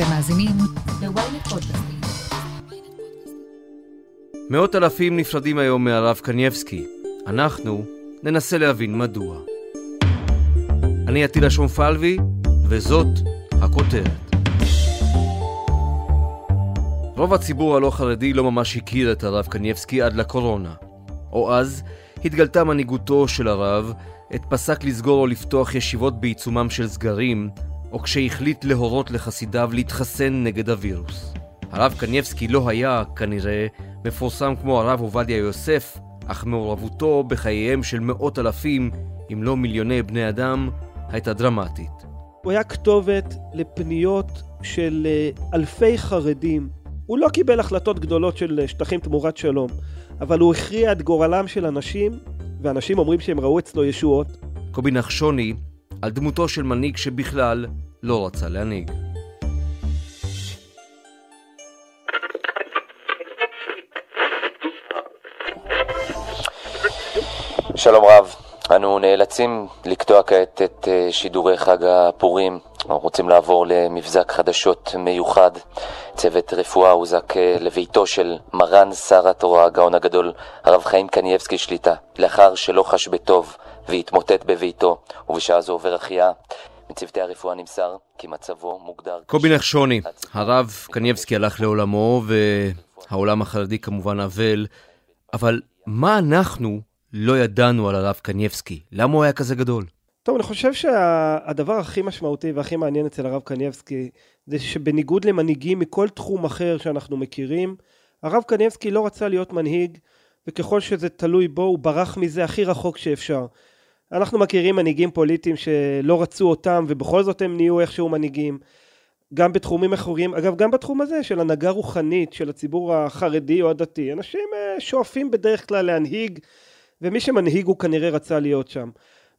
אתם מאזינים ל-ynet פודקאסטים. מאות אלפים נפרדים היום מהרב קנייבסקי. אנחנו ננסה להבין מדוע. אני עטילה שומפלבי, וזאת הכותרת. רוב הציבור הלא חרדי לא ממש הכיר את הרב קנייבסקי עד לקורונה. או אז התגלתה מנהיגותו של הרב, עת פסק לסגור או לפתוח ישיבות בעיצומם של סגרים, או כשהחליט להורות לחסידיו להתחסן נגד הווירוס. הרב קנייבסקי לא היה, כנראה, מפורסם כמו הרב עובדיה יוסף, אך מעורבותו בחייהם של מאות אלפים, אם לא מיליוני בני אדם, הייתה דרמטית. הוא היה כתובת לפניות של אה, אלפי חרדים. הוא לא קיבל החלטות גדולות של אה, שטחים תמורת שלום, אבל הוא הכריע את גורלם של אנשים, ואנשים אומרים שהם ראו אצלו ישועות. קובי נחשוני, על דמותו של מנהיג שבכלל לא רצה להנהיג. שלום רב, אנו נאלצים לקטוע כעת את אה, שידורי חג הפורים. אנחנו רוצים לעבור למבזק חדשות מיוחד. צוות רפואה הוזק אה, לביתו של מרן שר התורה, הגאון הגדול, הרב חיים קנייבסקי שליט"א, לאחר שלא חש בטוב והתמוטט בביתו, ובשעה זו עובר החייאה. מצוותי הרפואה נמסר כי מצבו מוגדר... קובי נחשוני, הרב קנייבסקי הלך לעולמו, והעולם החרדי כמובן אבל, אבל מה אנחנו לא ידענו על הרב קנייבסקי? למה הוא היה כזה גדול? טוב, אני חושב שהדבר הכי משמעותי והכי מעניין אצל הרב קנייבסקי זה שבניגוד למנהיגים מכל תחום אחר שאנחנו מכירים, הרב קנייבסקי לא רצה להיות מנהיג, וככל שזה תלוי בו, הוא ברח מזה הכי רחוק שאפשר. אנחנו מכירים מנהיגים פוליטיים שלא רצו אותם, ובכל זאת הם נהיו איכשהו מנהיגים. גם בתחומים אחרים, אגב, גם בתחום הזה של הנהגה רוחנית של הציבור החרדי או הדתי. אנשים אה, שואפים בדרך כלל להנהיג, ומי שמנהיג הוא כנראה רצה להיות שם.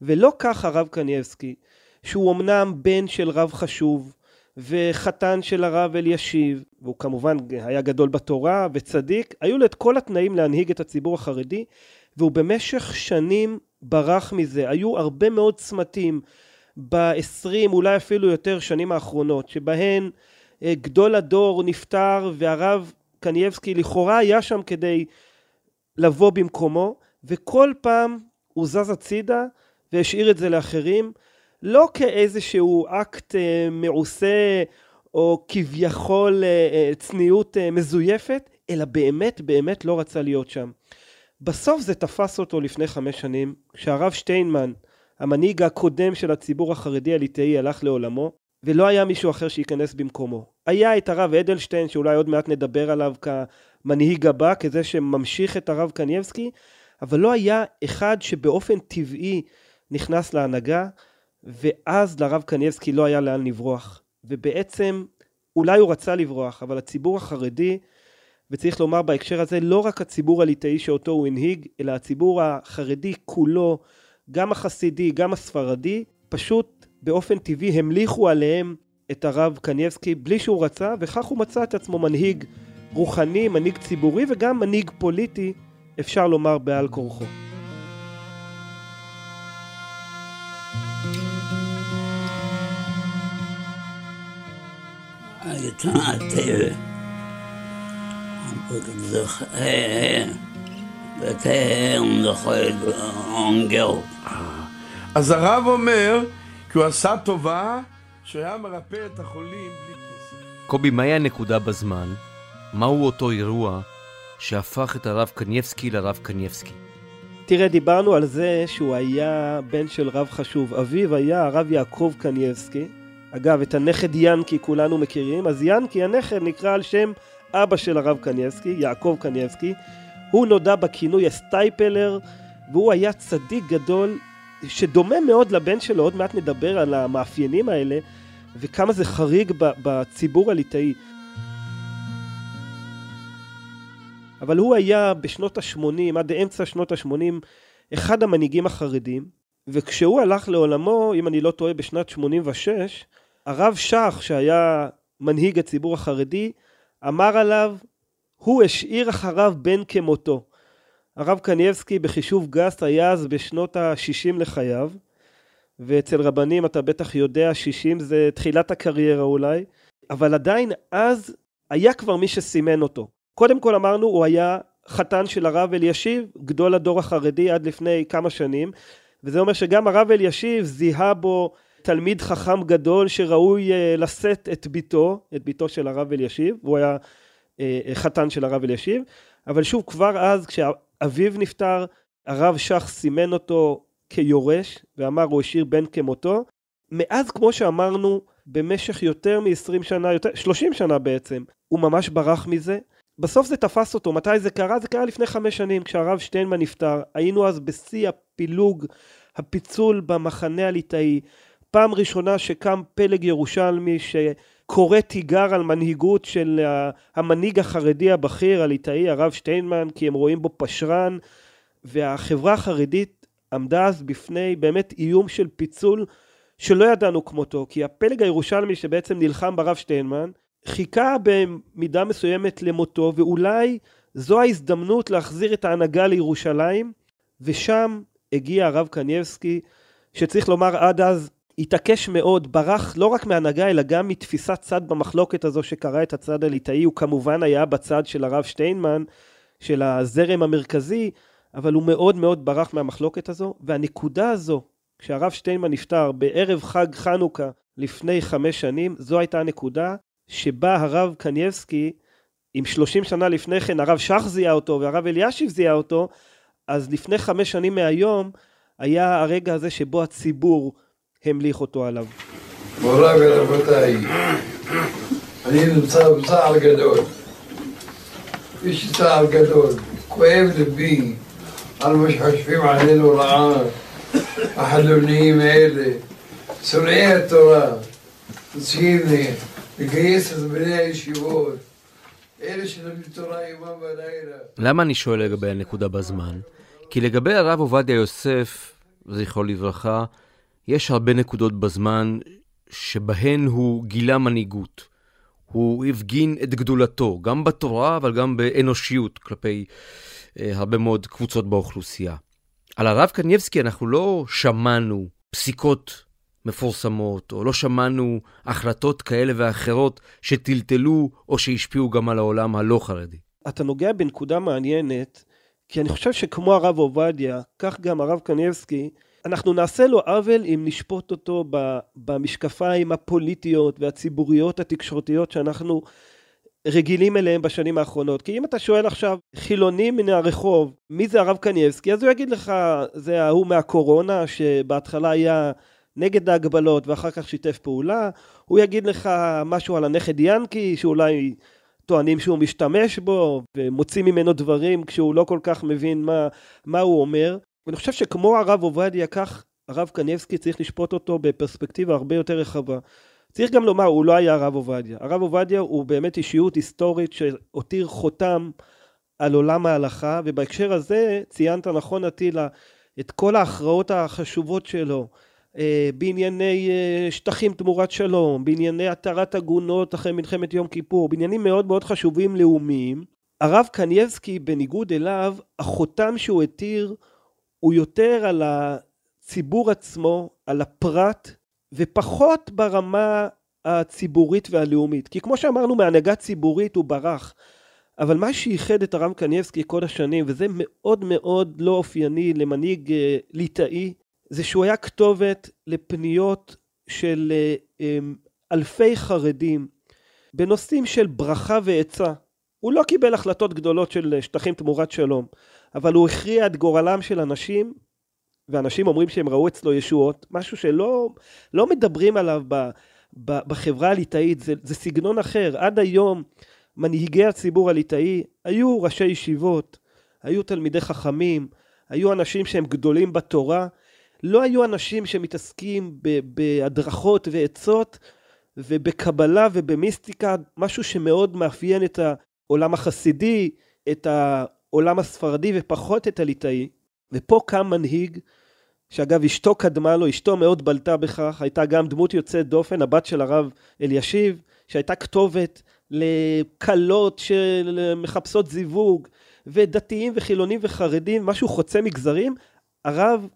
ולא כך הרב קנייבסקי, שהוא אמנם בן של רב חשוב, וחתן של הרב אלישיב, והוא כמובן היה גדול בתורה וצדיק, היו לו את כל התנאים להנהיג את הציבור החרדי, והוא במשך שנים ברח מזה. היו הרבה מאוד צמתים ב-20, אולי אפילו יותר שנים האחרונות, שבהן אה, גדול הדור נפטר והרב קנייבסקי לכאורה היה שם כדי לבוא במקומו, וכל פעם הוא זז הצידה והשאיר את זה לאחרים, לא כאיזשהו אקט אה, מעושה או כביכול אה, צניעות מזויפת, אלא באמת באמת לא רצה להיות שם. בסוף זה תפס אותו לפני חמש שנים, כשהרב שטיינמן, המנהיג הקודם של הציבור החרדי הליטאי, הלך לעולמו, ולא היה מישהו אחר שייכנס במקומו. היה את הרב אדלשטיין, שאולי עוד מעט נדבר עליו כמנהיג הבא, כזה שממשיך את הרב קנייבסקי, אבל לא היה אחד שבאופן טבעי נכנס להנהגה, ואז לרב קנייבסקי לא היה לאן לברוח. ובעצם, אולי הוא רצה לברוח, אבל הציבור החרדי וצריך לומר בהקשר הזה לא רק הציבור הליטאי שאותו הוא הנהיג, אלא הציבור החרדי כולו, גם החסידי, גם הספרדי, פשוט באופן טבעי המליכו עליהם את הרב קנייבסקי בלי שהוא רצה, וכך הוא מצא את עצמו מנהיג רוחני, מנהיג ציבורי וגם מנהיג פוליטי, אפשר לומר בעל כורחו. הייתה אז הרב אומר, כי הוא עשה טובה, שהוא היה מרפא את החולים בלי כסף. קובי, מהי הנקודה בזמן? מהו אותו אירוע שהפך את הרב קנייבסקי לרב קנייבסקי? תראה, דיברנו על זה שהוא היה בן של רב חשוב. אביו היה הרב יעקב קנייבסקי. אגב, את הנכד ינקי כולנו מכירים, אז ינקי, הנכד, נקרא על שם אבא של הרב קנייבסקי, יעקב קנייבסקי, הוא נודע בכינוי הסטייפלר, והוא היה צדיק גדול שדומה מאוד לבן שלו, עוד מעט נדבר על המאפיינים האלה, וכמה זה חריג בציבור הליטאי. אבל הוא היה בשנות ה-80, עד אמצע שנות ה-80, אחד המנהיגים החרדים, וכשהוא הלך לעולמו, אם אני לא טועה, בשנת 86, הרב שך, שהיה מנהיג הציבור החרדי, אמר עליו, הוא השאיר אחריו בן כמותו. הרב קנייבסקי בחישוב גס היה אז בשנות ה-60 לחייו, ואצל רבנים אתה בטח יודע, 60 זה תחילת הקריירה אולי, אבל עדיין אז היה כבר מי שסימן אותו. קודם כל אמרנו, הוא היה חתן של הרב אלישיב, גדול הדור החרדי עד לפני כמה שנים, וזה אומר שגם הרב אלישיב זיהה בו תלמיד חכם גדול שראוי uh, לשאת את ביתו, את ביתו של הרב אלישיב, והוא היה uh, חתן של הרב אלישיב, אבל שוב, כבר אז כשאביו נפטר, הרב שך סימן אותו כיורש, ואמר הוא השאיר בן כמותו. מאז, כמו שאמרנו, במשך יותר מ-20 שנה, יותר, 30 שנה בעצם, הוא ממש ברח מזה. בסוף זה תפס אותו. מתי זה קרה? זה קרה לפני חמש שנים, כשהרב שטיינמן נפטר. היינו אז בשיא הפילוג, הפיצול במחנה הליטאי. פעם ראשונה שקם פלג ירושלמי שקורא תיגר על מנהיגות של המנהיג החרדי הבכיר הליטאי, הרב שטיינמן, כי הם רואים בו פשרן, והחברה החרדית עמדה אז בפני באמת איום של פיצול שלא ידענו כמותו, כי הפלג הירושלמי שבעצם נלחם ברב שטיינמן, חיכה במידה מסוימת למותו, ואולי זו ההזדמנות להחזיר את ההנהגה לירושלים, ושם הגיע הרב קנייבסקי, שצריך לומר עד אז התעקש מאוד, ברח לא רק מהנהגה אלא גם מתפיסת צד במחלוקת הזו שקרא את הצד הליטאי, הוא כמובן היה בצד של הרב שטיינמן, של הזרם המרכזי, אבל הוא מאוד מאוד ברח מהמחלוקת הזו, והנקודה הזו, כשהרב שטיינמן נפטר בערב חג חנוכה לפני חמש שנים, זו הייתה הנקודה שבה הרב קנייבסקי, אם שלושים שנה לפני כן הרב שך זיהה אותו והרב אלישיב זיהה אותו, אז לפני חמש שנים מהיום היה הרגע הזה שבו הציבור המליך אותו עליו. מוריי ורבותיי, אני נמצא בצער גדול. יש לי צער גדול. כואב ליבי על מה שחושבים עלינו רעה, החלוניים האלה, שונאי התורה, רוצים לגייס את בני הישיבות, אלה שלומדים תורה יומם ולילה. למה אני שואל לגבי הנקודה בזמן? כי לגבי הרב עובדיה יוסף, זכרו לברכה, יש הרבה נקודות בזמן שבהן הוא גילה מנהיגות. הוא הפגין את גדולתו, גם בתורה, אבל גם באנושיות כלפי אה, הרבה מאוד קבוצות באוכלוסייה. על הרב קנייבסקי אנחנו לא שמענו פסיקות מפורסמות, או לא שמענו החלטות כאלה ואחרות שטלטלו או שהשפיעו גם על העולם הלא חרדי. אתה נוגע בנקודה מעניינת, כי אני חושב שכמו הרב עובדיה, כך גם הרב קנייבסקי, אנחנו נעשה לו עוול אם נשפוט אותו במשקפיים הפוליטיות והציבוריות התקשורתיות שאנחנו רגילים אליהם בשנים האחרונות. כי אם אתה שואל עכשיו חילוני מן הרחוב, מי זה הרב קנייבסקי, אז הוא יגיד לך, זה ההוא מהקורונה, שבהתחלה היה נגד ההגבלות ואחר כך שיתף פעולה, הוא יגיד לך משהו על הנכד ינקי, שאולי טוענים שהוא משתמש בו, ומוציא ממנו דברים כשהוא לא כל כך מבין מה, מה הוא אומר. ואני חושב שכמו הרב עובדיה, כך הרב קניבסקי צריך לשפוט אותו בפרספקטיבה הרבה יותר רחבה. צריך גם לומר, הוא לא היה הרב עובדיה. הרב עובדיה הוא באמת אישיות היסטורית שהותיר חותם על עולם ההלכה, ובהקשר הזה ציינת נכון עטילה את כל ההכרעות החשובות שלו אה, בענייני אה, שטחים תמורת שלום, בענייני התרת עגונות אחרי מלחמת יום כיפור, בעניינים מאוד מאוד חשובים לאומיים. הרב קנייבסקי בניגוד אליו, החותם שהוא התיר הוא יותר על הציבור עצמו, על הפרט, ופחות ברמה הציבורית והלאומית. כי כמו שאמרנו, מהנהגה ציבורית הוא ברח. אבל מה שייחד את הרב קניבסקי כל השנים, וזה מאוד מאוד לא אופייני למנהיג אה, ליטאי, זה שהוא היה כתובת לפניות של אה, אה, אלפי חרדים בנושאים של ברכה ועצה. הוא לא קיבל החלטות גדולות של שטחים תמורת שלום, אבל הוא הכריע את גורלם של אנשים, ואנשים אומרים שהם ראו אצלו ישועות, משהו שלא לא מדברים עליו ב, ב, בחברה הליטאית, זה, זה סגנון אחר. עד היום מנהיגי הציבור הליטאי היו ראשי ישיבות, היו תלמידי חכמים, היו אנשים שהם גדולים בתורה, לא היו אנשים שמתעסקים בהדרכות ועצות ובקבלה ובמיסטיקה, משהו שמאוד מאפיין את העולם החסידי, את העולם הספרדי ופחות את הליטאי. ופה קם מנהיג, שאגב אשתו קדמה לו, אשתו מאוד בלטה בכך, הייתה גם דמות יוצאת דופן, הבת של הרב אלישיב, שהייתה כתובת לכלות שמחפשות זיווג, ודתיים וחילונים וחרדים, משהו חוצה מגזרים. הרב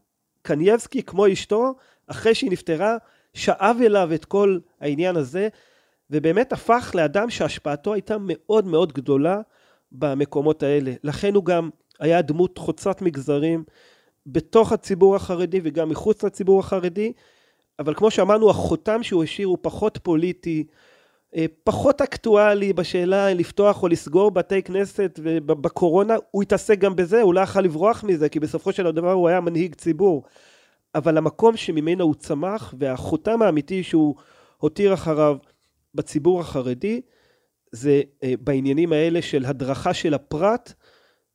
קנייבסקי, כמו אשתו, אחרי שהיא נפטרה, שאב אליו את כל העניין הזה, ובאמת הפך לאדם שהשפעתו הייתה מאוד מאוד גדולה במקומות האלה. לכן הוא גם היה דמות חוצת מגזרים בתוך הציבור החרדי וגם מחוץ לציבור החרדי, אבל כמו שאמרנו, החותם שהוא השאיר הוא פחות פוליטי, אה, פחות אקטואלי בשאלה לפתוח או לסגור בתי כנסת ובקורונה, הוא התעסק גם בזה, הוא לא יכול לברוח מזה, כי בסופו של דבר הוא היה מנהיג ציבור. אבל המקום שממנו הוא צמח והחותם האמיתי שהוא הותיר אחריו בציבור החרדי, זה אה, בעניינים האלה של הדרכה של הפרט,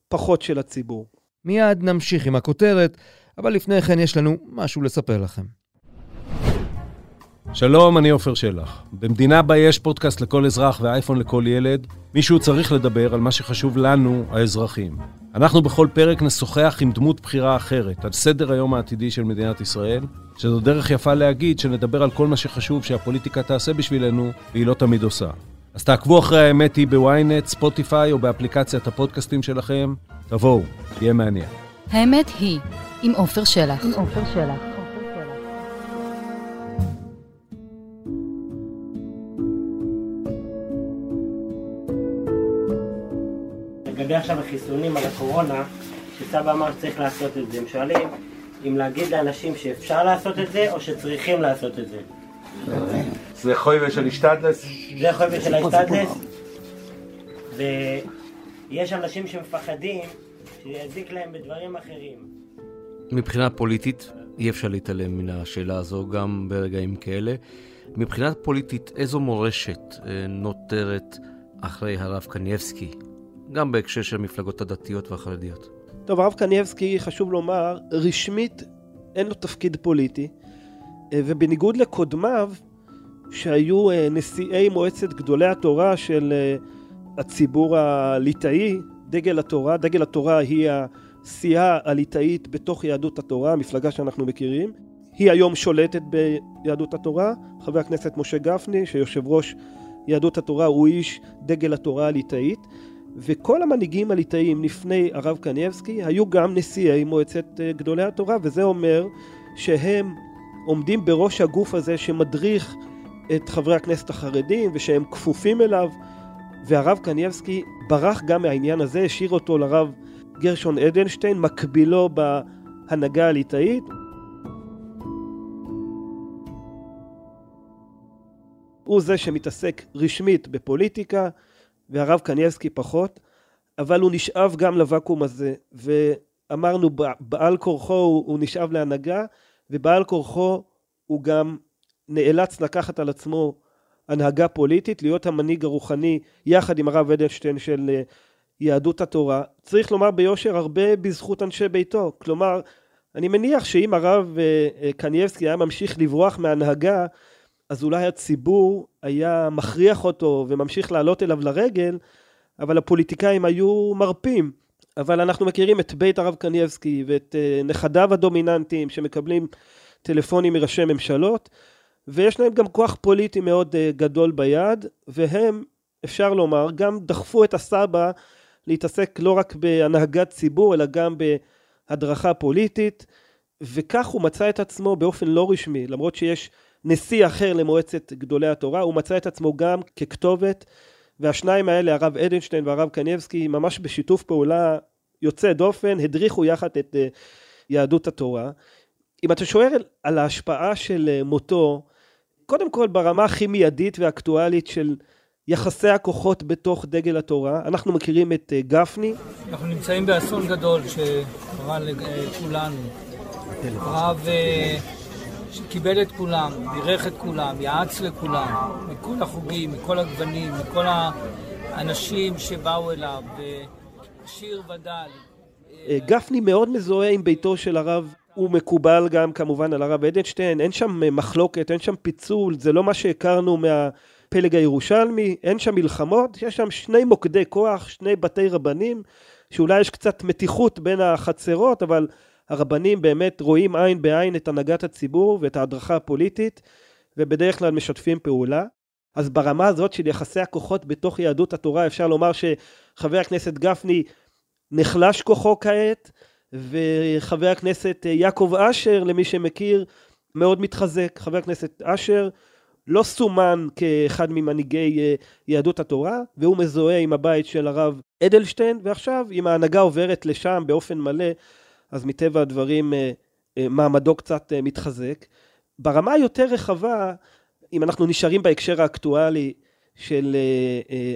פחות של הציבור. מיד נמשיך עם הכותרת, אבל לפני כן יש לנו משהו לספר לכם. שלום, אני עופר שלח. במדינה בה יש פודקאסט לכל אזרח ואייפון לכל ילד, מישהו צריך לדבר על מה שחשוב לנו, האזרחים. אנחנו בכל פרק נשוחח עם דמות בחירה אחרת על סדר היום העתידי של מדינת ישראל, שזו דרך יפה להגיד שנדבר על כל מה שחשוב שהפוליטיקה תעשה בשבילנו, והיא לא תמיד עושה. אז תעקבו אחרי האמת היא בוויינט, ספוטיפיי או באפליקציית הפודקאסטים שלכם. תבואו, תהיה מעניין. האמת היא, עם עופר שלח. עם עופר שלח. לגבי עכשיו החיסונים על הקורונה, שסבא אמר שצריך לעשות את זה, הם שואלים אם להגיד לאנשים שאפשר לעשות את זה או שצריכים לעשות את זה. זה חויבה של השתדלס? זה חויבה של ההשתדלס, ויש אנשים שמפחדים שיזיק להם בדברים אחרים. מבחינה פוליטית, אי אפשר להתעלם מן השאלה הזו גם ברגעים כאלה. מבחינה פוליטית, איזו מורשת אה, נותרת אחרי הרב קנייבסקי, גם בהקשר של המפלגות הדתיות והחרדיות? טוב, הרב קנייבסקי, חשוב לומר, רשמית אין לו תפקיד פוליטי, ובניגוד לקודמיו, שהיו אה, נשיאי מועצת גדולי התורה של אה, הציבור הליטאי, דגל התורה, דגל התורה היא הסיעה הליטאית בתוך יהדות התורה, המפלגה שאנחנו מכירים. היא היום שולטת ביהדות התורה, חבר הכנסת משה גפני, שיושב ראש יהדות התורה הוא איש דגל התורה הליטאית, וכל המנהיגים הליטאיים לפני הרב קנייבסקי היו גם נשיאי מועצת אה, גדולי התורה, וזה אומר שהם עומדים בראש הגוף הזה שמדריך את חברי הכנסת החרדים ושהם כפופים אליו, והרב קנייבסקי ברח גם מהעניין הזה, השאיר אותו לרב גרשון אדלשטיין, מקבילו בהנהגה הליטאית. הוא זה שמתעסק רשמית בפוליטיקה, והרב קנייבסקי פחות, אבל הוא נשאב גם לוואקום הזה, ואמרנו בעל כורחו הוא, הוא נשאב להנהגה, ובעל כורחו הוא גם נאלץ לקחת על עצמו הנהגה פוליטית, להיות המנהיג הרוחני יחד עם הרב אדלשטיין של אה, יהדות התורה. צריך לומר ביושר הרבה בזכות אנשי ביתו, כלומר אני מניח שאם הרב אה, אה, קנייבסקי היה ממשיך לברוח מהנהגה אז אולי הציבור היה מכריח אותו וממשיך לעלות אליו לרגל, אבל הפוליטיקאים היו מרפים. אבל אנחנו מכירים את בית הרב קנייבסקי ואת אה, נכדיו הדומיננטיים שמקבלים טלפונים מראשי ממשלות, ויש להם גם כוח פוליטי מאוד אה, גדול ביד, והם, אפשר לומר, גם דחפו את הסבא להתעסק לא רק בהנהגת ציבור, אלא גם בהדרכה פוליטית, וכך הוא מצא את עצמו באופן לא רשמי, למרות שיש נשיא אחר למועצת גדולי התורה, הוא מצא את עצמו גם ככתובת, והשניים האלה, הרב אדלשטיין והרב קניבסקי, ממש בשיתוף פעולה יוצא דופן, הדריכו יחד את אה, יהדות התורה. אם אתה שואל על ההשפעה של אה, מותו, קודם כל ברמה הכי מיידית ואקטואלית של יחסי הכוחות בתוך דגל התורה, אנחנו מכירים את אה, גפני. אנחנו נמצאים באסון גדול שקרה לכולנו. הרב שקיבל את כולם, בירך את כולם, יעץ לכולם, מכל החוגים, מכל הגוונים, מכל האנשים שבאו אליו, שיר ודל. אה, גפני מאוד מזוהה עם ביתו של הרב, הוא מקובל גם כמובן על הרב אדלשטיין, אין שם אה, מחלוקת, אין שם פיצול, זה לא מה שהכרנו מהפלג הירושלמי, אין שם מלחמות, יש שם שני מוקדי כוח, שני בתי רבנים, שאולי יש קצת מתיחות בין החצרות, אבל הרבנים באמת רואים עין בעין את הנהגת הציבור ואת ההדרכה הפוליטית, ובדרך כלל משתפים פעולה. אז ברמה הזאת של יחסי הכוחות בתוך יהדות התורה אפשר לומר שחבר הכנסת גפני נחלש כוחו כעת, וחבר הכנסת יעקב אשר, למי שמכיר, מאוד מתחזק. חבר הכנסת אשר לא סומן כאחד ממנהיגי יהדות התורה, והוא מזוהה עם הבית של הרב אדלשטיין, ועכשיו אם ההנהגה עוברת לשם באופן מלא, אז מטבע הדברים מעמדו קצת מתחזק. ברמה היותר רחבה, אם אנחנו נשארים בהקשר האקטואלי של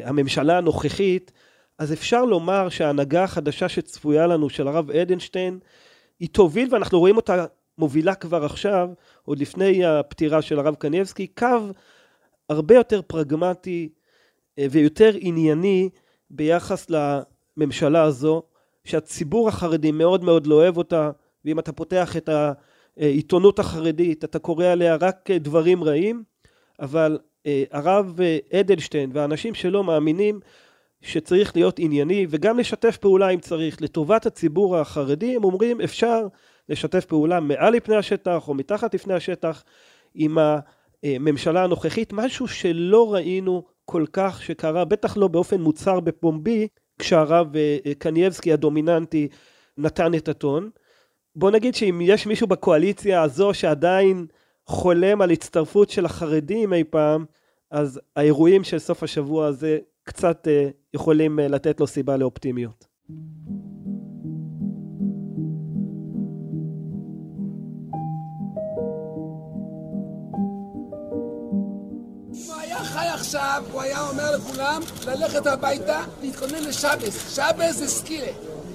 הממשלה הנוכחית, אז אפשר לומר שההנהגה החדשה שצפויה לנו של הרב אדנשטיין היא תוביל ואנחנו רואים אותה מובילה כבר עכשיו, עוד לפני הפטירה של הרב קניבסקי, קו הרבה יותר פרגמטי אה, ויותר ענייני ביחס לממשלה הזו, שהציבור החרדי מאוד מאוד לא אוהב אותה, ואם אתה פותח את העיתונות החרדית אתה קורא עליה רק דברים רעים, אבל אה, הרב אדלשטיין והאנשים שלו מאמינים שצריך להיות ענייני וגם לשתף פעולה אם צריך. לטובת הציבור החרדי הם אומרים אפשר לשתף פעולה מעל לפני השטח או מתחת לפני השטח עם הממשלה הנוכחית. משהו שלא ראינו כל כך שקרה בטח לא באופן מוצהר בפומבי כשהרב אה, קנייבסקי הדומיננטי נתן את הטון בוא נגיד שאם יש מישהו בקואליציה הזו שעדיין חולם על הצטרפות של החרדים אי פעם אז האירועים של סוף השבוע הזה קצת אה, יכולים אה, לתת לו סיבה לאופטימיות. עכשיו, הוא היה אומר לכולם ללכת הביתה, להתכונן לשבס. שבס זה סקילה.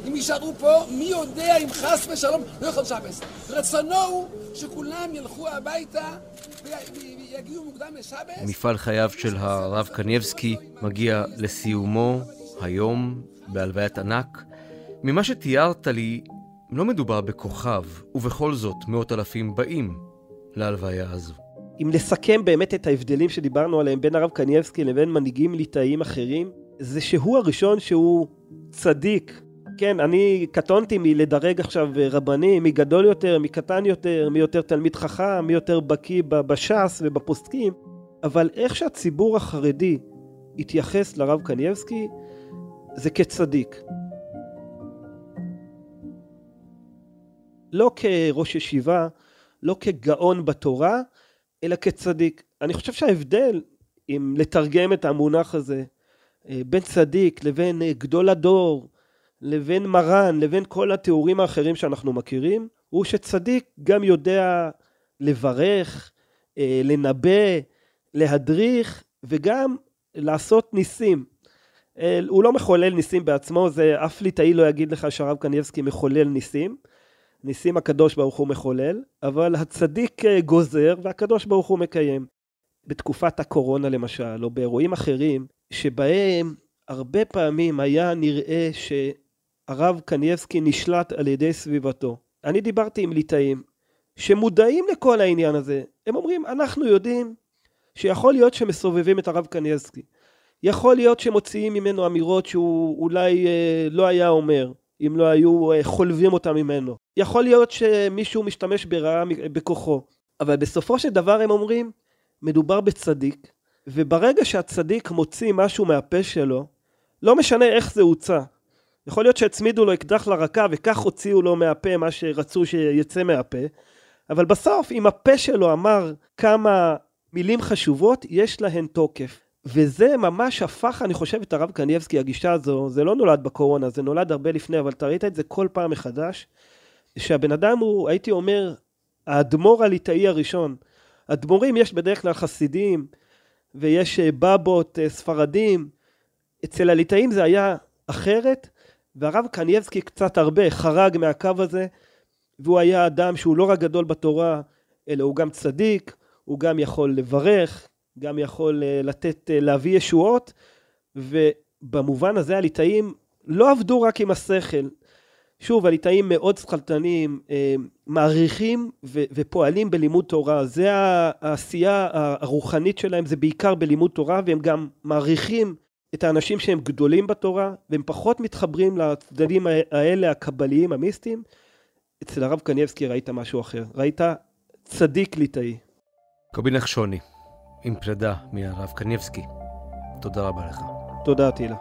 אם יישארו פה, מי יודע אם חס ושלום לא יכול שבס. רצונו הוא שכולם ילכו הביתה ויגיעו מוקדם לשבס. מפעל חייו של הרב קניבסקי מגיע לסיומו היום בהלוויית ענק. ממה שתיארת לי, לא מדובר בכוכב, ובכל זאת מאות אלפים באים להלוויה הזו. אם נסכם באמת את ההבדלים שדיברנו עליהם בין הרב קניבסקי לבין מנהיגים ליטאיים אחרים, זה שהוא הראשון שהוא צדיק. כן, אני קטונתי מלדרג עכשיו רבנים, מי גדול יותר, מי קטן יותר, מי יותר תלמיד חכם, מי יותר בקיא בש"ס ובפוסקים, אבל איך שהציבור החרדי התייחס לרב קניבסקי, זה כצדיק. לא כראש ישיבה, לא כגאון בתורה, אלא כצדיק. אני חושב שההבדל, אם לתרגם את המונח הזה, אה, בין צדיק לבין אה, גדול הדור, לבין מרן, לבין כל התיאורים האחרים שאנחנו מכירים, הוא שצדיק גם יודע לברך, אה, לנבא, להדריך וגם לעשות ניסים. הוא לא מחולל ניסים בעצמו, זה אף ליטאי לא יגיד לך שהרב קניבסקי מחולל ניסים. ניסים הקדוש ברוך הוא מחולל, אבל הצדיק אה, גוזר והקדוש ברוך הוא מקיים. בתקופת הקורונה למשל, או באירועים אחרים, שבהם הרבה פעמים היה נראה שהרב קנייבסקי נשלט על ידי סביבתו. אני דיברתי עם ליטאים שמודעים לכל העניין הזה. הם אומרים, אנחנו יודעים שיכול להיות שמסובבים את הרב קנייבסקי. יכול להיות שמוציאים ממנו אמירות שהוא אולי אה, לא היה אומר. אם לא היו אה, חולבים אותם ממנו. יכול להיות שמישהו משתמש ברעה בכוחו, אבל בסופו של דבר הם אומרים, מדובר בצדיק, וברגע שהצדיק מוציא משהו מהפה שלו, לא משנה איך זה הוצא. יכול להיות שהצמידו לו אקדח לרקה וכך הוציאו לו מהפה מה שרצו שיצא מהפה, אבל בסוף אם הפה שלו אמר כמה מילים חשובות, יש להן תוקף. וזה ממש הפך, אני חושב, את הרב קנייבסקי, הגישה הזו, זה לא נולד בקורונה, זה נולד הרבה לפני, אבל אתה ראית את זה כל פעם מחדש, שהבן אדם הוא, הייתי אומר, האדמו"ר הליטאי הראשון. אדמו"רים יש בדרך כלל חסידים, ויש אה, בבות, אה, ספרדים. אצל הליטאים זה היה אחרת, והרב קנייבסקי קצת הרבה חרג מהקו הזה, והוא היה אדם שהוא לא רק גדול בתורה, אלא הוא גם צדיק, הוא גם יכול לברך, גם יכול אה, לתת, אה, להביא ישועות, ובמובן הזה הליטאים לא עבדו רק עם השכל. שוב, הליטאים מאוד שכלתנים, אה, מעריכים ופועלים בלימוד תורה. זה העשייה הרוחנית שלהם, זה בעיקר בלימוד תורה, והם גם מעריכים את האנשים שהם גדולים בתורה, והם פחות מתחברים לצדדים האלה, הקבליים, המיסטיים. אצל הרב קניבסקי ראית משהו אחר. ראית צדיק ליטאי. קובי נחשוני. עם פרידה מהרב קניבסקי. תודה רבה לך. תודה, טילה.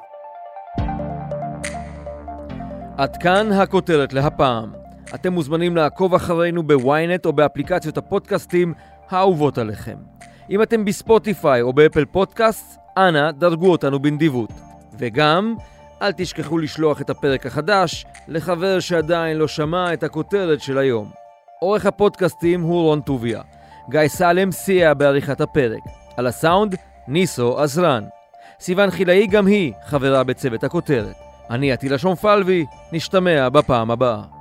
עד כאן הכותרת להפעם. אתם מוזמנים לעקוב אחרינו בוויינט או באפליקציות הפודקאסטים האהובות עליכם. אם אתם בספוטיפיי או באפל פודקאסט, אנא דרגו אותנו בנדיבות. וגם, אל תשכחו לשלוח את הפרק החדש לחבר שעדיין לא שמע את הכותרת של היום. עורך הפודקאסטים הוא רון טוביה. גיא סלם סייע בעריכת הפרק. על הסאונד, ניסו עזרן. סיון חילאי גם היא חברה בצוות הכותרת. אני עטילה שומפלבי, נשתמע בפעם הבאה.